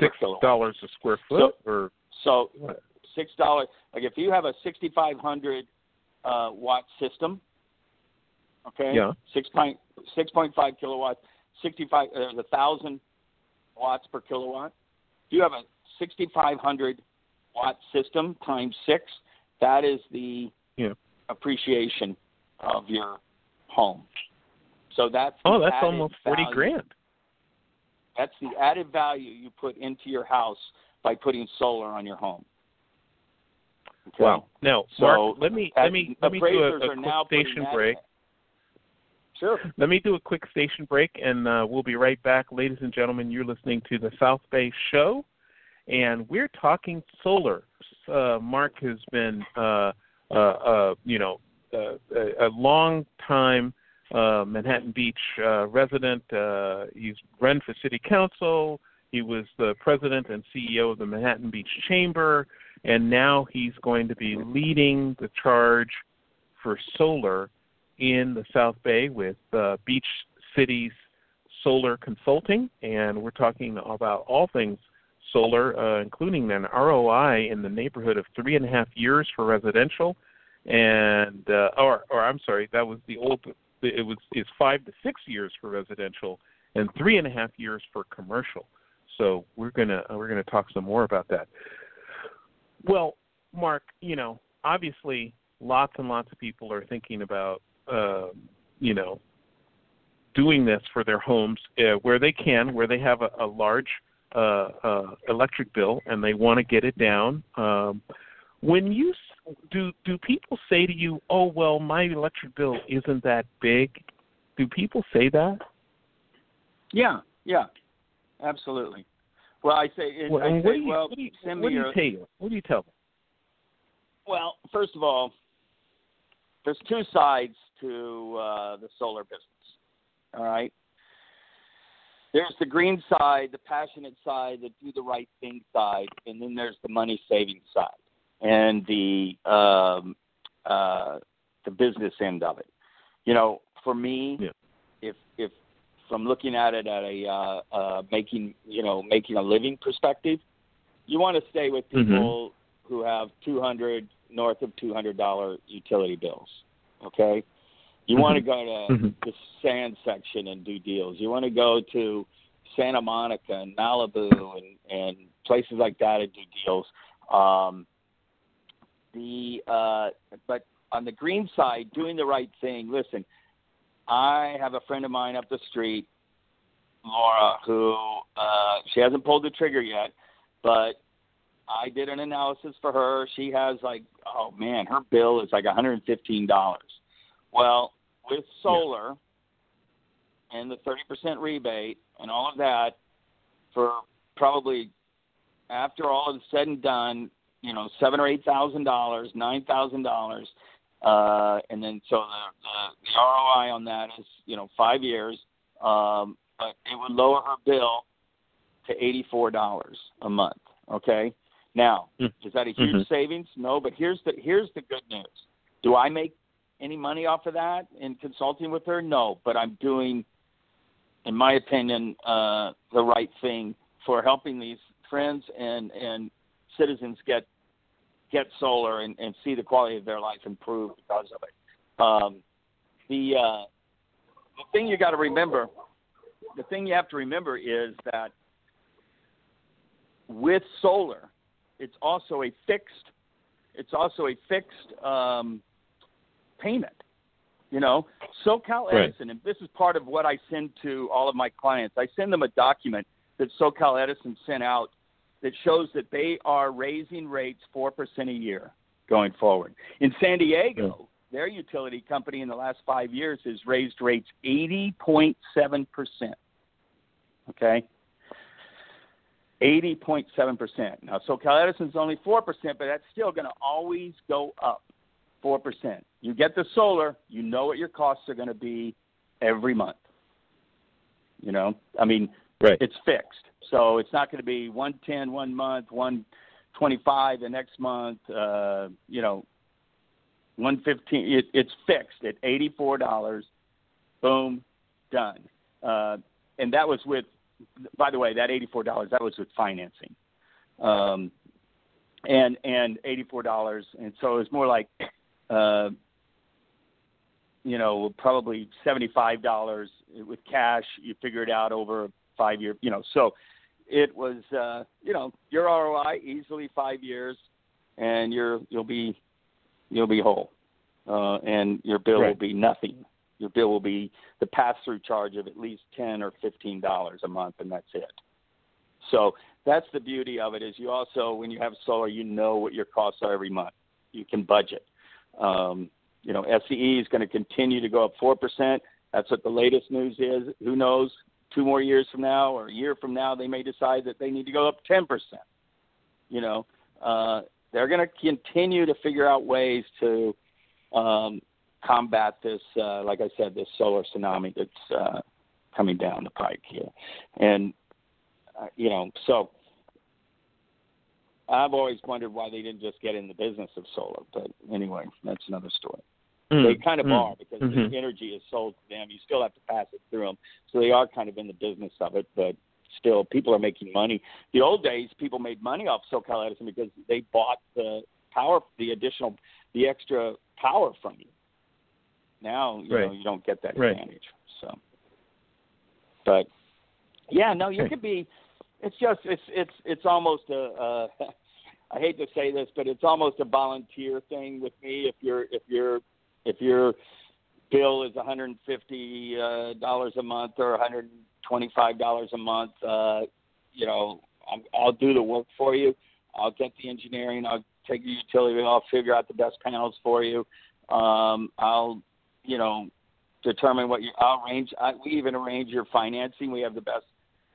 Six dollars a square foot, or So what? Six dollars. Like if you have a sixty five hundred uh, watt system, okay, Yeah. six point six point five kilowatts, sixty five. There's a thousand watts per kilowatt. If you have a sixty five hundred watt system times six, that is the Yeah. appreciation of your home. So that's oh, that's almost forty value. grand. That's the added value you put into your house by putting solar on your home. Okay? Wow. Now, So, Mark, let me let me let me do a, a quick station break. Sure. Let me do a quick station break, and uh, we'll be right back, ladies and gentlemen. You're listening to the South Bay Show, and we're talking solar. Uh, Mark has been, uh, uh, uh, you know, uh, a, a long time uh, Manhattan Beach uh, resident. Uh, he's run for city council. He was the president and CEO of the Manhattan Beach Chamber, and now he's going to be leading the charge for solar in the South Bay with uh, Beach Cities Solar Consulting, and we're talking about all things solar, uh, including an ROI in the neighborhood of three and a half years for residential, and uh, or or I'm sorry, that was the old. It was is five to six years for residential and three and a half years for commercial. So we're gonna we're gonna talk some more about that. Well, Mark, you know, obviously, lots and lots of people are thinking about, uh, you know, doing this for their homes uh, where they can, where they have a, a large uh, uh, electric bill and they want to get it down. Um, when you do, do people say to you, "Oh, well, my electric bill isn't that big"? Do people say that? Yeah, yeah, absolutely. Well, I say, Well, I say what do you, well, what do you, send what me do you your, tell? What do you tell them? Well, first of all, there's two sides to uh, the solar business. All right. There's the green side, the passionate side, the do the right thing side, and then there's the money saving side. and the um, uh, the business end of it. You know, for me, Yeah. if if from looking at it at a uh, uh, making you know making a living perspective, you want to stay with Mhm. people who have two hundred north of two hundred dollar utility bills. Okay, you want to go to Mhm. the sand section and do deals. You want to go to Santa Monica and Malibu and and places like that and do deals. Um, the uh, but on the green side, doing the right thing. Listen, I have a friend of mine up the street, Laura, who uh, she hasn't pulled the trigger yet, but I did an analysis for her. She has like, oh man, her bill is like $115. Well, with solar and the 30% rebate and all of that, for probably after all is said and done, you know, seven or eight thousand dollars, nine thousand dollars, uh, and then so the, the the ROI on that is you know five years, um, but it would lower her bill to eighty four dollars a month. Okay, now Mm. is that a huge Mhm. savings? No, but here's the here's the good news. Do I make any money off of that in consulting with her? No, but I'm doing, in my opinion, uh, the right thing for helping these friends and and citizens get get solar and, and see the quality of their life improve because of it. Um, the uh, the thing you got to remember, the thing you have to remember is that with solar, it's also a fixed, it's also a fixed um, payment. You know, SoCal Right. Edison, and this is part of what I send to all of my clients. I send them a document that SoCal Edison sent out that shows that they are raising rates 4% a year going forward. In San Diego, their utility company in the last five years has raised rates 80.7%. Okay? 80.7%. Now, SoCal Edison's only 4%, but that's still going to always go up 4%. You get the solar, you know what your costs are going to be every month. You know, I mean, Right. it's fixed. So it's not going to be 110 one month, 125 the next month, uh, you know, 115 it, it's fixed at $84. Boom, done. Uh, and that was with by the way, that $84 that was with financing. Um, and and $84 and so it was more like uh, you know, probably $75 with cash. You figure it out over five year, you know. So it was, uh, you know, your ROI easily five years, and you're you'll be you'll be whole, uh, and your bill will be nothing. Your bill will be the pass through charge of at least ten or fifteen dollars a month, and that's it. So that's the beauty of it is you also when you have solar, you know what your costs are every month. You can budget. Um, you know, SCE is going to continue to go up four percent. That's what the latest news is. Who knows? Two more years from now or a year from now, they may decide that they need to go up ten percent. You know, uh, they're going to continue to figure out ways to um, combat this. Uh, like I said, this solar tsunami that's uh, coming down the pike here, and uh, you know, so I've always wondered why they didn't just get in the business of solar. But anyway, that's another story. They kind of Mm. are because Mhm. the energy is sold to them. You still have to pass it through them, so they are kind of in the business of it. But still, people are making money. The old days, people made money off SoCal Edison because they bought the power, the additional, the extra power from you. Now, you know, you don't get that Right. advantage. So, but yeah, no, you Right. could be. It's just it's it's it's almost a. Uh, hate to say this, but it's almost a volunteer thing with me. If you're if you're if your bill is 150 uh, dollars a month or 125 dollars a month, uh, you know, I'm, I'll do the work for you. I'll get the engineering. I'll take the utility. I'll figure out the best panels for you. Um, I'll, you know, determine what you. I'll arrange. I, we even arrange your financing. We have the best,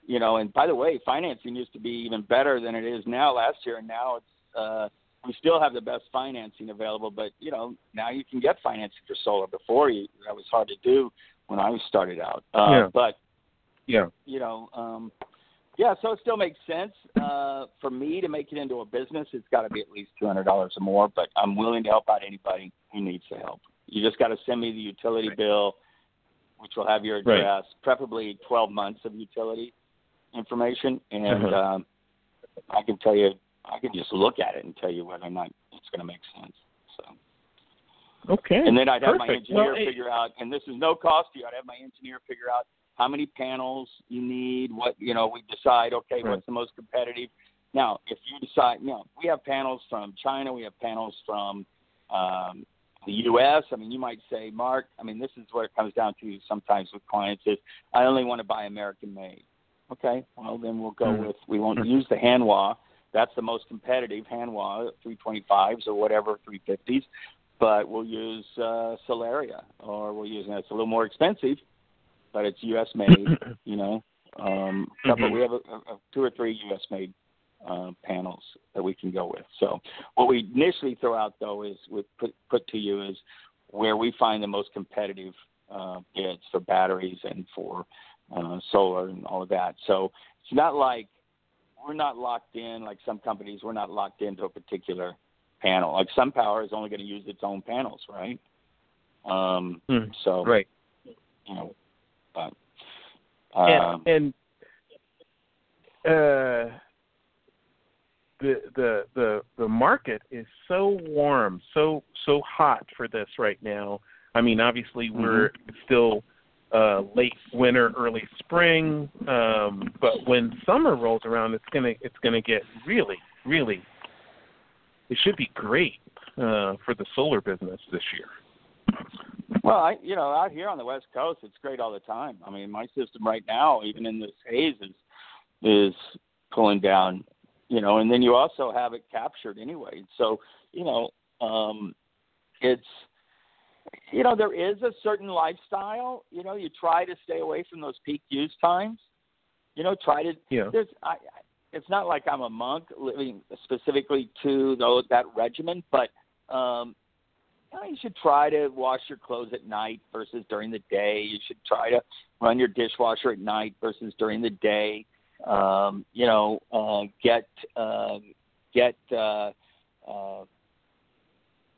you know. And by the way, financing used to be even better than it is now. Last year, and now it's. Uh, we still have the best financing available, but you know now you can get financing for solar. Before you, that was hard to do when I started out. Uh, Yeah. But Yeah. you know, um, yeah, so it still makes sense uh, for me to make it into a business. It's got to be at least two hundred dollars or more, but I'm willing to help out anybody who needs the help. You just got to send me the utility Right. bill, which will have your Right. address, preferably twelve months of utility information, and Uh-huh. um, I can tell you, I can just look at it and tell you whether or not it's going to make sense. So. Okay. And then I'd have my engineer Well, it- figure out, and this is no cost to you. I'd have my engineer figure out how many panels you need. What you know, we decide. Okay, Right. what's the most competitive? Now, if you decide, you know, we have panels from China, we have panels from um, the U.S. I mean, you might say, Mark. I mean, this is what it comes down to sometimes with clients is I only want to buy American made. Okay, well then we'll go Mhm. with we won't use the Hanwha. That's the most competitive Hanwha 325s or whatever 350s but we'll use uh, Solaria, or we'll use. And it's a little more expensive, but it's U.S. made. you know, um, couple, Mhm. we have a, a, two or three U.S. made uh, panels that we can go with. So what we initially throw out though is we put put to you is where we find the most competitive uh, bids for batteries and for uh, solar and all of that. So it's not like we're not locked in like some companies. We're not locked into a particular panel. Like SunPower is only going to use its own panels, right? Um, Hmm. so right. you know, but and, um, and uh, the the the the market is so warm, so so hot for this right now. I mean, obviously we're still uh, late winter, early spring, um, but when summer rolls around, it's gonna it's gonna get really really. It should be great uh, for the solar business this year. Well, I, you know, out here on the West Coast, it's great all the time. I mean, my system right now, even in this haze, is is pulling down. You know, and then you also have it captured anyway. So, you know, um, it's you know there is a certain lifestyle. You know, you try to stay away from those peak use times. You know, try to. Yeah. There's, I, I- it's not like I'm a monk living specifically to those, that regimen, but um, you, know, you should try to wash your clothes at night versus during the day. You should try to run your dishwasher at night versus during the day. Um, you know, uh, get um, get uh, uh,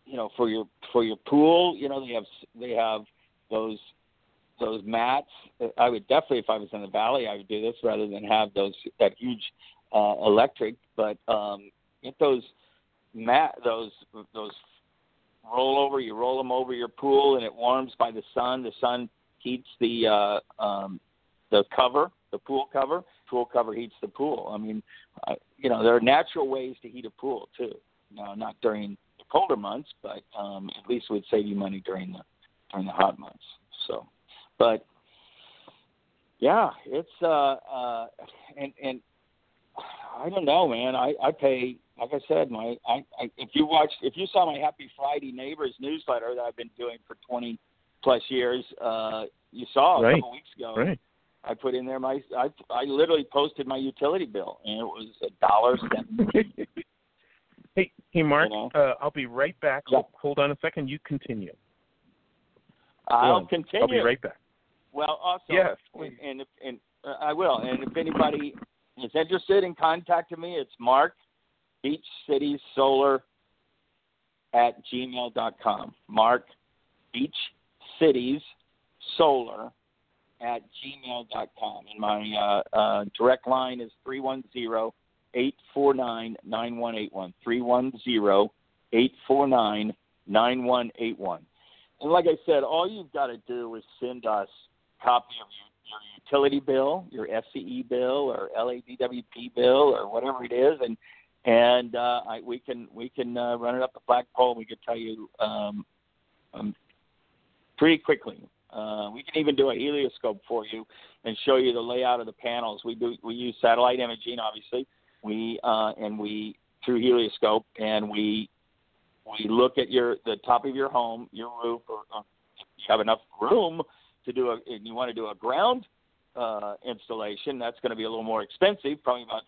you know for your for your pool. You know they have they have those those mats. I would definitely, if I was in the valley, I would do this rather than have those that huge uh, electric. But um, get those mat those those roll over. You roll them over your pool, and it warms by the sun. The sun heats the uh, um, the cover, the pool cover. Pool cover heats the pool. I mean, uh, you know, there are natural ways to heat a pool too. No, not during colder months, but um, at least it would save you money during the during the hot months. So, but yeah, it's uh, uh, and and I don't know, man. I I pay like I said, my I, I if you watched if you saw my Happy Friday Neighbors newsletter that I've been doing for twenty plus years, uh, you saw a Right. couple weeks ago. Right. I put in there my I I literally posted my utility bill and it was a dollar seventy. Hey, hey, Mark. Uh, I'll be right back. Hold, on a second. You continue. I'll Go. continue. I'll be right back. Well, also, Yes, and, please. and, if- and uh, I will. And if anybody is interested in contacting me, it's Mark Beach Cities Solar at gmail dot com. Mark Beach Cities Solar at gmail dot com. And my uh, uh, direct line is three one zero eight four nine nine one eight one. Three one zero eight four nine nine one eight one. And like I said, all you've got to do is send us a copy of your, your utility bill, your SCE bill, or LADWP bill, or whatever it is, and and uh, I, we can we can uh, run it up the flagpole. We can tell you um, um, pretty quickly. Uh, we can even do a helioscope for you and show you the layout of the panels. We do we use satellite imaging, obviously. We uh, and we through helioscope, and we we look at your the top of your home, your roof, or, or you have enough room to do a, and you want to do a ground uh, installation, that's going to be a little more expensive, probably about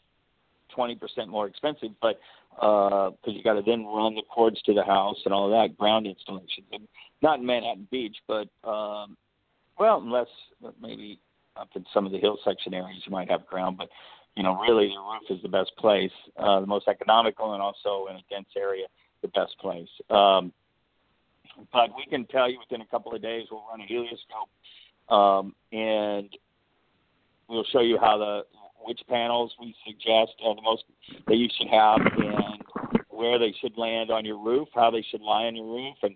twenty percent more expensive, but because you got to then run the cords to the house and all that ground installation. Not in Manhattan Beach, but um, well, unless maybe up in some of the hill section areas you might have ground, but you know, really the roof is the best place, uh, the most economical, and also in a dense area, the best place. Um, but we can tell you within a couple of days we'll run a helioscope, um, and we'll show you how the which panels we suggest are the most that you should have, and where they should land on your roof, how they should lie on your roof, and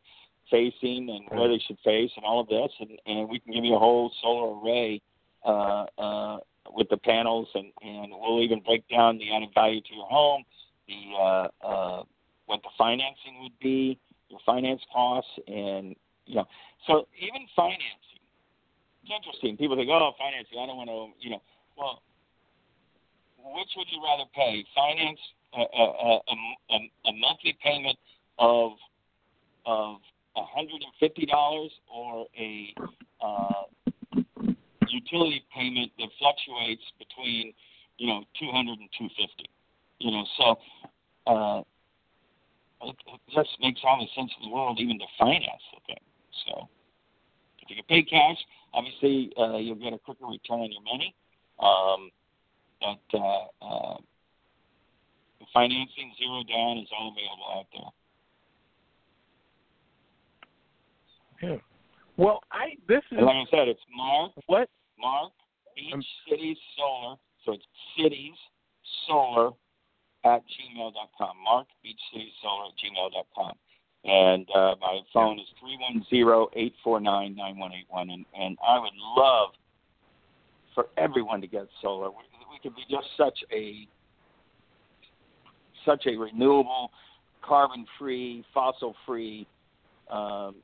facing, and where they should face, and all of this, and, and we can give you a whole solar array uh, uh, with the panels, and, and we'll even break down the added value to your home, the uh, uh, what the financing would be, your finance costs, and you know, so even financing. It's interesting. People think, oh, financing. I don't want to, you know. Well, which would you rather pay? Finance a, a, a, a monthly payment of of hundred and fifty dollars or a uh, utility payment that fluctuates between you know two hundred and two fifty. You know, so uh, it, it just makes all the sense in the world even to finance the thing. So if you can pay cash, obviously uh, you'll get a quicker return on your money. Um, but uh, uh, financing zero down is all available out there. Yeah. Well, I this is and like I said, it's Mark what Mark Beach um, Cities Solar. So it's cities solar at gmail.com. Mark Beach Cities Solar at gmail.com. And uh, my phone is three one zero eight four nine nine one eight one. And and I would love for everyone to get solar. We, we could be just such a such a renewable, carbon-free, fossil-free um,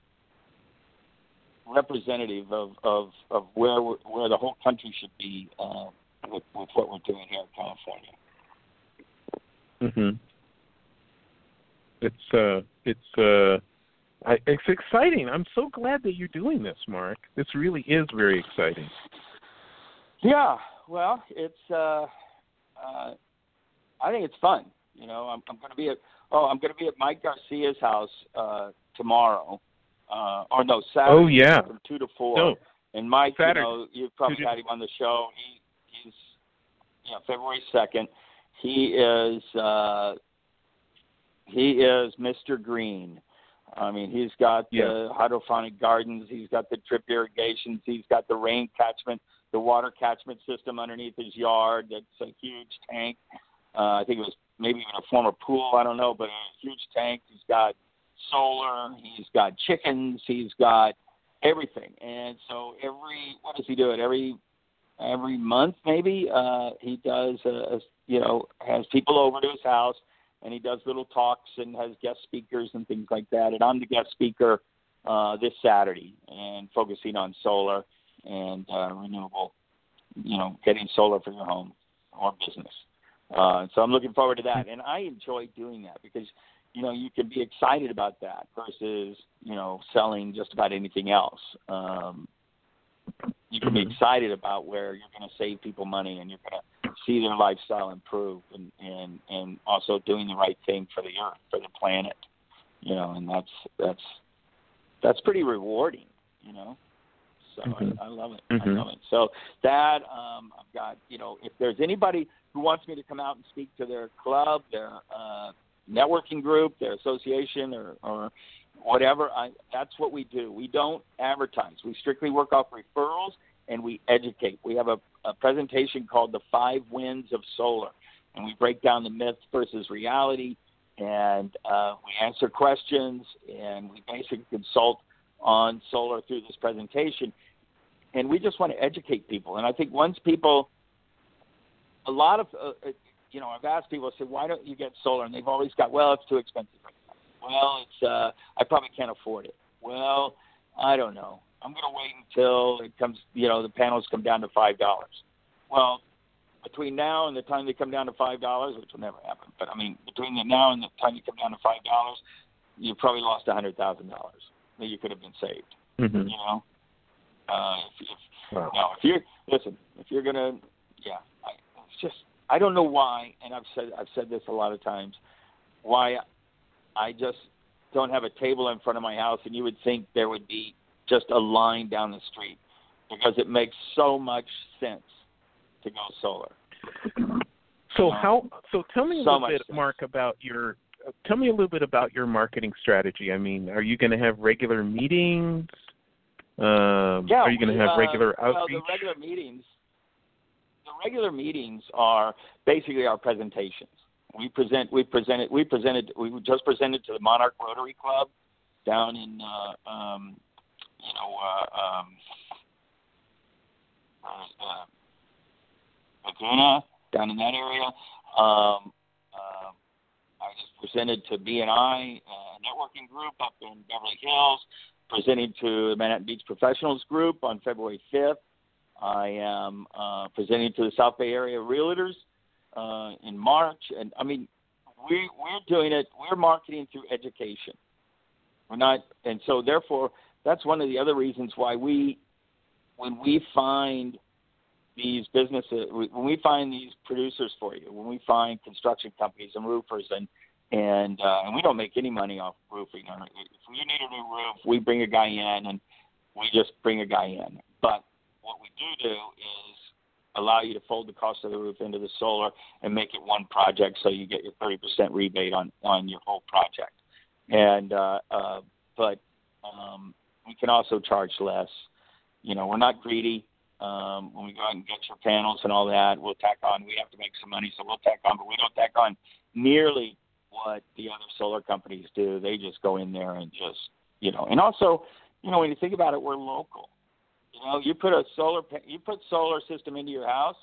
representative of, of, of where where the whole country should be uh, with, with what we're doing here in California. Mhm. It's uh, it's uh, I, it's exciting. I'm so glad that you're doing this, Mark. This really is very exciting. Yeah. Well, it's uh, uh, I think it's fun. You know, I'm, I'm going to be at oh, I'm going to be at Mike Garcia's house uh, tomorrow, uh, or no Saturday. Oh yeah, from two to four. No. And Mike, Saturday. you know, you've probably had him on the show. He he's you know February second. He is uh, he is Mr. Green. I mean, he's got yeah. the hydroponic gardens. He's got the drip irrigations. He's got the rain catchment, the water catchment system underneath his yard. That's a huge tank. Uh, I think it was maybe even a former pool. I don't know, but a huge tank. He's got solar. He's got chickens. He's got everything. And so every what does he do it every every month maybe uh he does a, a you know has people over to his house and he does little talks and has guest speakers and things like that and I'm the guest speaker uh this Saturday and focusing on solar and uh renewable you know getting solar for your home or business uh, so I'm looking forward to that, and I enjoy doing that because you know you can be excited about that versus you know selling just about anything else. Um, you can be Mm-hmm. excited about where you're going to save people money and you're going to see their lifestyle improve, and and and also doing the right thing for the earth, for the planet. You know, and that's that's that's pretty rewarding. You know. So Mhm. I, I love it. Mhm. I love it. So that um, I've got, you know, if there's anybody who wants me to come out and speak to their club, their uh, networking group, their association, or, or whatever, I, that's what we do. We don't advertise. We strictly work off referrals and we educate. We have a, a presentation called The Five Wins of Solar, and we break down the myth versus reality, and uh, we answer questions, and we basically consult on solar through this presentation. And we just want to educate people. And I think once people, a lot of, uh, you know, I've asked people, I said, why don't you get solar? And they've always got, well, it's too expensive. Well, it's, uh, I probably can't afford it. Well, I don't know. I'm going to wait until it comes, you know, the panels come down to $5. Well, between now and the time they come down to $5, which will never happen, but I mean, between the now and the time you come down to $5, you probably lost $100,000 that you could have been saved. Mhm. You know, uh, if, if Wow. no, if you're listen, if you're gonna, yeah, I, it's just I don't know why, and I've said I've said this a lot of times, why I just don't have a table in front of my house, and you would think there would be just a line down the street because it makes so much sense to go solar. So Um, how? So tell me a so little bit, so. Mark, about your. Tell me a little bit about your marketing strategy. I mean, are you going to have regular meetings? Um, Yeah, are you going to have uh, regular well, outreach? the regular meetings. Regular meetings are basically our presentations. We present. We presented. We presented. We just presented to the Monarch Rotary Club down in, uh, um, you know, uh, um, uh, Laguna, down in that area. Um, uh, I just presented to BNI uh, networking group up in Beverly Hills presenting to the Manhattan Beach Professionals Group on February 5th. I am uh, presenting to the South Bay Area Realtors uh, in March, and I mean, we we're doing it. We're marketing through education. We're not, and so therefore, that's one of the other reasons why we, when we find these businesses, when we find these producers for you, when we find construction companies and roofers and and uh, and we don't make any money off roofing. If you need a new roof, we bring a guy in and we just bring a guy in. But what we do do is allow you to fold the cost of the roof into the solar and make it one project, so you get your 30% rebate on on your whole project. And uh, uh, but um, we can also charge less. You know, we're not greedy. Um, when we go out and get your panels and all that, we'll tack on. We have to make some money, so we'll tack on, but we don't tack on nearly what the other solar companies do. They just go in there and just, you know, and also, you know, when you think about it, we're local. You know, you put a solar you put solar system into your house,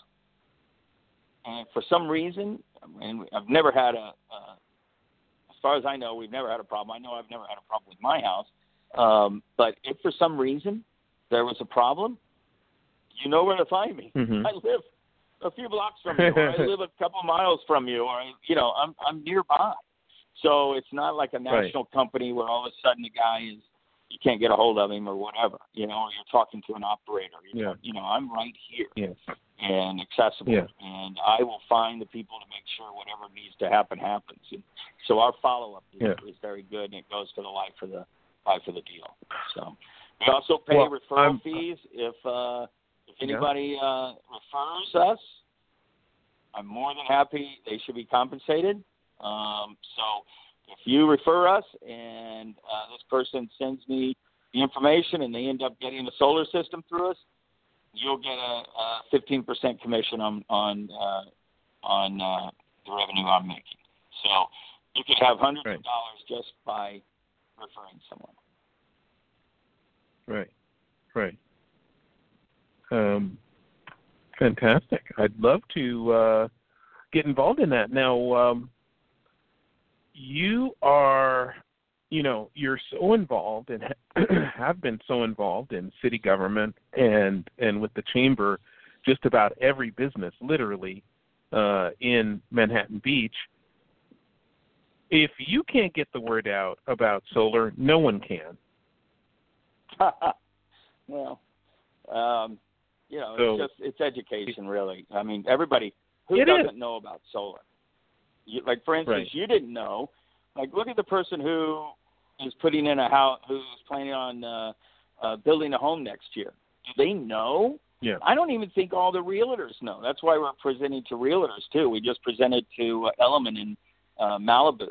and for some reason, and I've never had a, uh, as far as I know, we've never had a problem. I know I've never had a problem with my house, um, but if for some reason there was a problem, you know where to find me. Mhm. I live a few blocks from you, or I live a couple miles from you, or you know, I'm I'm nearby. So it's not like a national company where all of a sudden the guy is you can't get a hold of him or whatever, you know, you're talking to an operator. You Yeah. you know, I'm right here Yes. and accessible, Yeah. and I will find the people to make sure whatever needs to happen happens. And so our follow up is, Yeah. is very good, and it goes to the life of the life of the deal. So we also pay Well, referral I'm- fees if uh, if Yeah. anybody uh, refers us. I'm more than happy. They should be compensated. Um, so if you refer us and uh, this person sends me the information and they end up getting a solar system through us, you'll get a, a 15% commission on on uh, on uh, the revenue I'm making. So you could have hundreds Right. of dollars just by referring someone. Right. Right. Um, fantastic. I'd love to uh, get involved in that. Now, um, you are, you know, you're so involved and have been so involved in city government and and with the chamber, just about every business, literally, uh, in Manhattan Beach. If you can't get the word out about solar, no one can. well, um, you know, So- it's just it's education, really. I mean, everybody who doesn't know about solar. You, like, for instance, Right. you didn't know. Like, look at the person who is putting in a house, who's planning on uh, uh, building a home next year. Do they know? Yeah. I don't even think all the realtors know. That's why we're presenting to realtors too. We just presented to uh, Element in uh, Malibu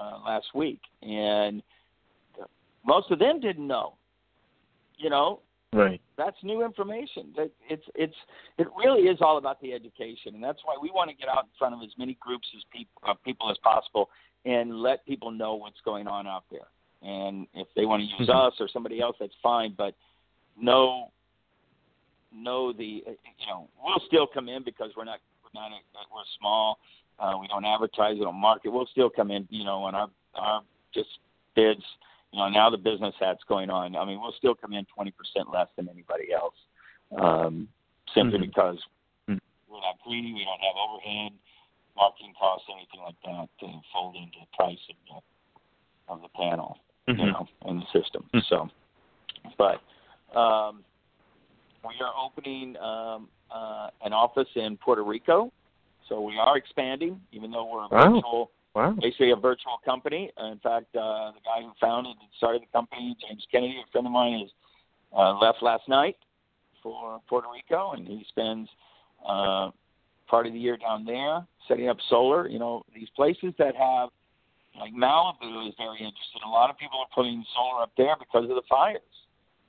uh, last week, and most of them didn't know. You know, Right. that's new information. That it's it's it really is all about the education, and that's why we want to get out in front of as many groups as people uh, people as possible and let people know what's going on out there. And if they want to use Mhm. us or somebody else, that's fine. But know know the uh, you know we'll still come in because we're not we're not uh, we're small. Uh, we don't advertise, we don't market. We'll still come in, you know, on our our just bids you know, now the business that's going on. I mean, we'll still come in 20% less than anybody else, um, simply Mhm. because Mhm. we're not greedy. We don't have overhead, marketing costs, anything like that to fold into the price of the of the panel, you Mhm. know, and the system. Mhm. So, but um, we are opening um, uh, an office in Puerto Rico. So we are expanding, even though we're a Wow. virtual Wow. basically a virtual company. In fact, uh, the guy who founded and started the company, James Kennedy, a friend of mine, is uh, left last night for Puerto Rico, and he spends uh, part of the year down there, setting up solar. You know, these places that have like Malibu is very interested. A lot of people are putting solar up there because of the fires.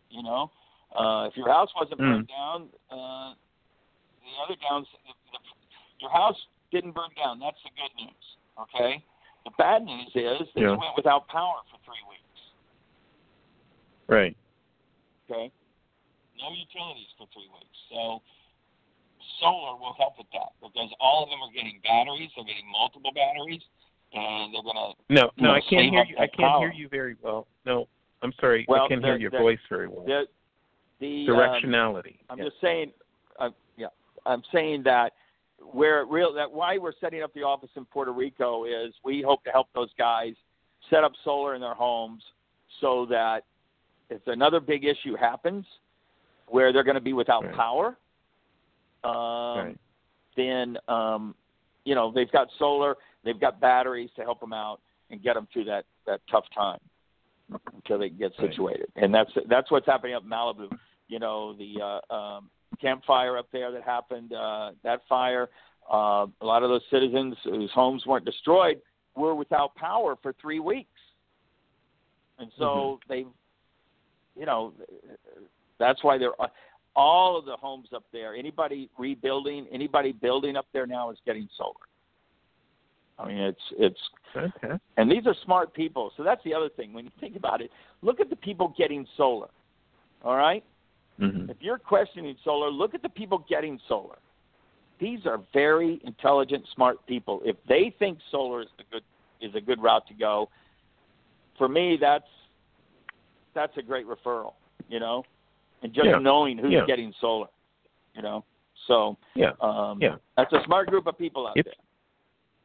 You know, uh, if your house wasn't Mm. burned down, uh, the other downs, the, the, your house didn't burn down. That's the good news. Okay. The bad news is that Yeah. went without power for three weeks. Right. Okay. No utilities for three weeks. So solar will help with that because all of them are getting batteries. They're getting multiple batteries, and they're gonna. No, no, know, I can't hear you. I can't power. hear you very well. No, I'm sorry. Well, I can't hear your voice very well. The the um, Directionality. I'm Yeah. just saying. Uh, yeah, I'm saying that where it real that why we're setting up the office in Puerto Rico is we hope to help those guys set up solar in their homes so that if another big issue happens where they're going to be without Right. power, um, Right. then um, you know they've got solar, they've got batteries to help them out and get them through that that tough time until they get Right. situated. And that's that's what's happening up in Malibu. You know the uh, um, campfire up there that happened, uh, that fire. Uh, a lot of those citizens whose homes weren't destroyed were without power for three weeks, and so they've, you know, that's why they're all of the homes up there. Anybody rebuilding, anybody building up there now is getting solar. I mean, it's it's Fantastic. and these are smart people. So that's the other thing. When you think about it, look at the people getting solar. All right? Mhm. If you're questioning solar, look at the people getting solar. These are very intelligent, smart people. If they think solar is a good is a good route to go, for me that's that's a great referral, you know? And just Yeah. knowing who's Yeah. getting solar, you know. So Yeah. um Yeah. that's a smart group of people out It's- there.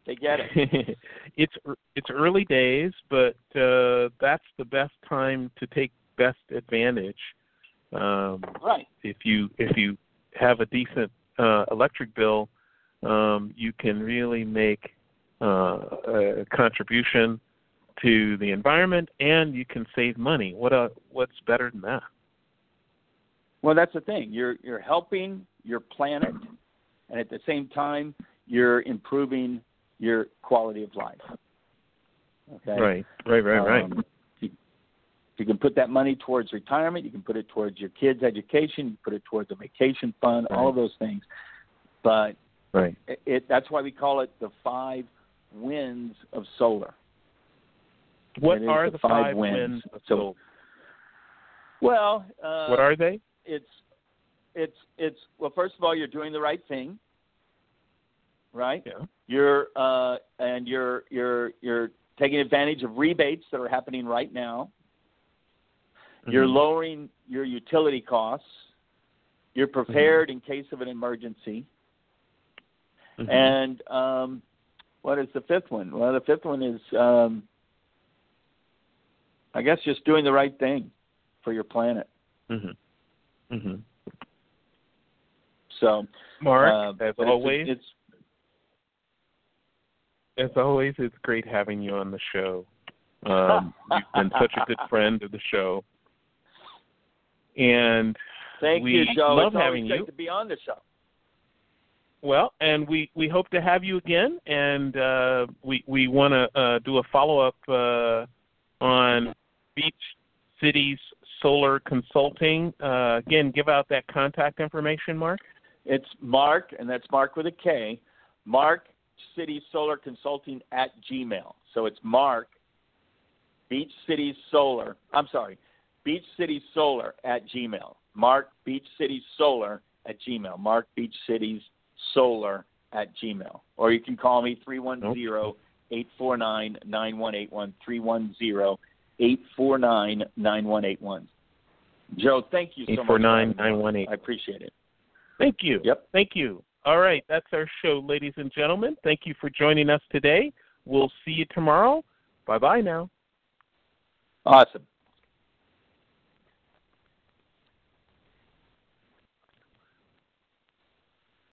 They get it. it's it's early days, but uh, that's the best time to take best advantage. Um, Right. if you if you have a decent uh, electric bill, um, you can really make uh, a contribution to the environment, and you can save money. What a what's better than that? Well, that's the thing. You're you're helping your planet, and at the same time, you're improving your quality of life. Okay. Right, right, right, right. Um, you, you can put that money towards retirement. You can put it towards your kids' education. You can put it towards a vacation fund. All of those things. But Right. it, it that's why we call it the five wins of solar. What are the the five five wins. wins of So- solar? Well, uh, What are they? it's it's it's well first of all you're doing the right thing right Yeah. you're uh and you're you're you're taking advantage of rebates that are happening right now you're Mhm. lowering your utility costs you're prepared in case of an emergency Mhm. and um what is the fifth one well the fifth one is um i guess just doing the right thing for your planet Mm-hmm. Mm-hmm. so Mark, uh, as but it's- always, it's as always, it's great having you on the show. Um, you've been such a good friend of the show, and Thank you, Joe. love it's having you. to be on the show. well, and we we hope to have you again, and uh, we we want to uh, do a follow up uh, on Beach Cities Solar Consulting. Uh, again, give out that contact information, Mark. It's Mark, and that's Mark with a K. Mark City Solar Consulting at Gmail. So it's Mark Beach City Solar. I'm sorry, Beach City Solar at Gmail. Mark Beach City Solar at Gmail. Mark Beach Cities Solar at Gmail. Or you can call me 310 849 9181. 310 849 9181. Joe, thank you so much. for 849 having me on. 9181. I appreciate it. Thank you. Yep. Thank you. All right, that's our show, ladies and gentlemen. Thank you for joining us today. We'll see you tomorrow. Bye bye now. Awesome.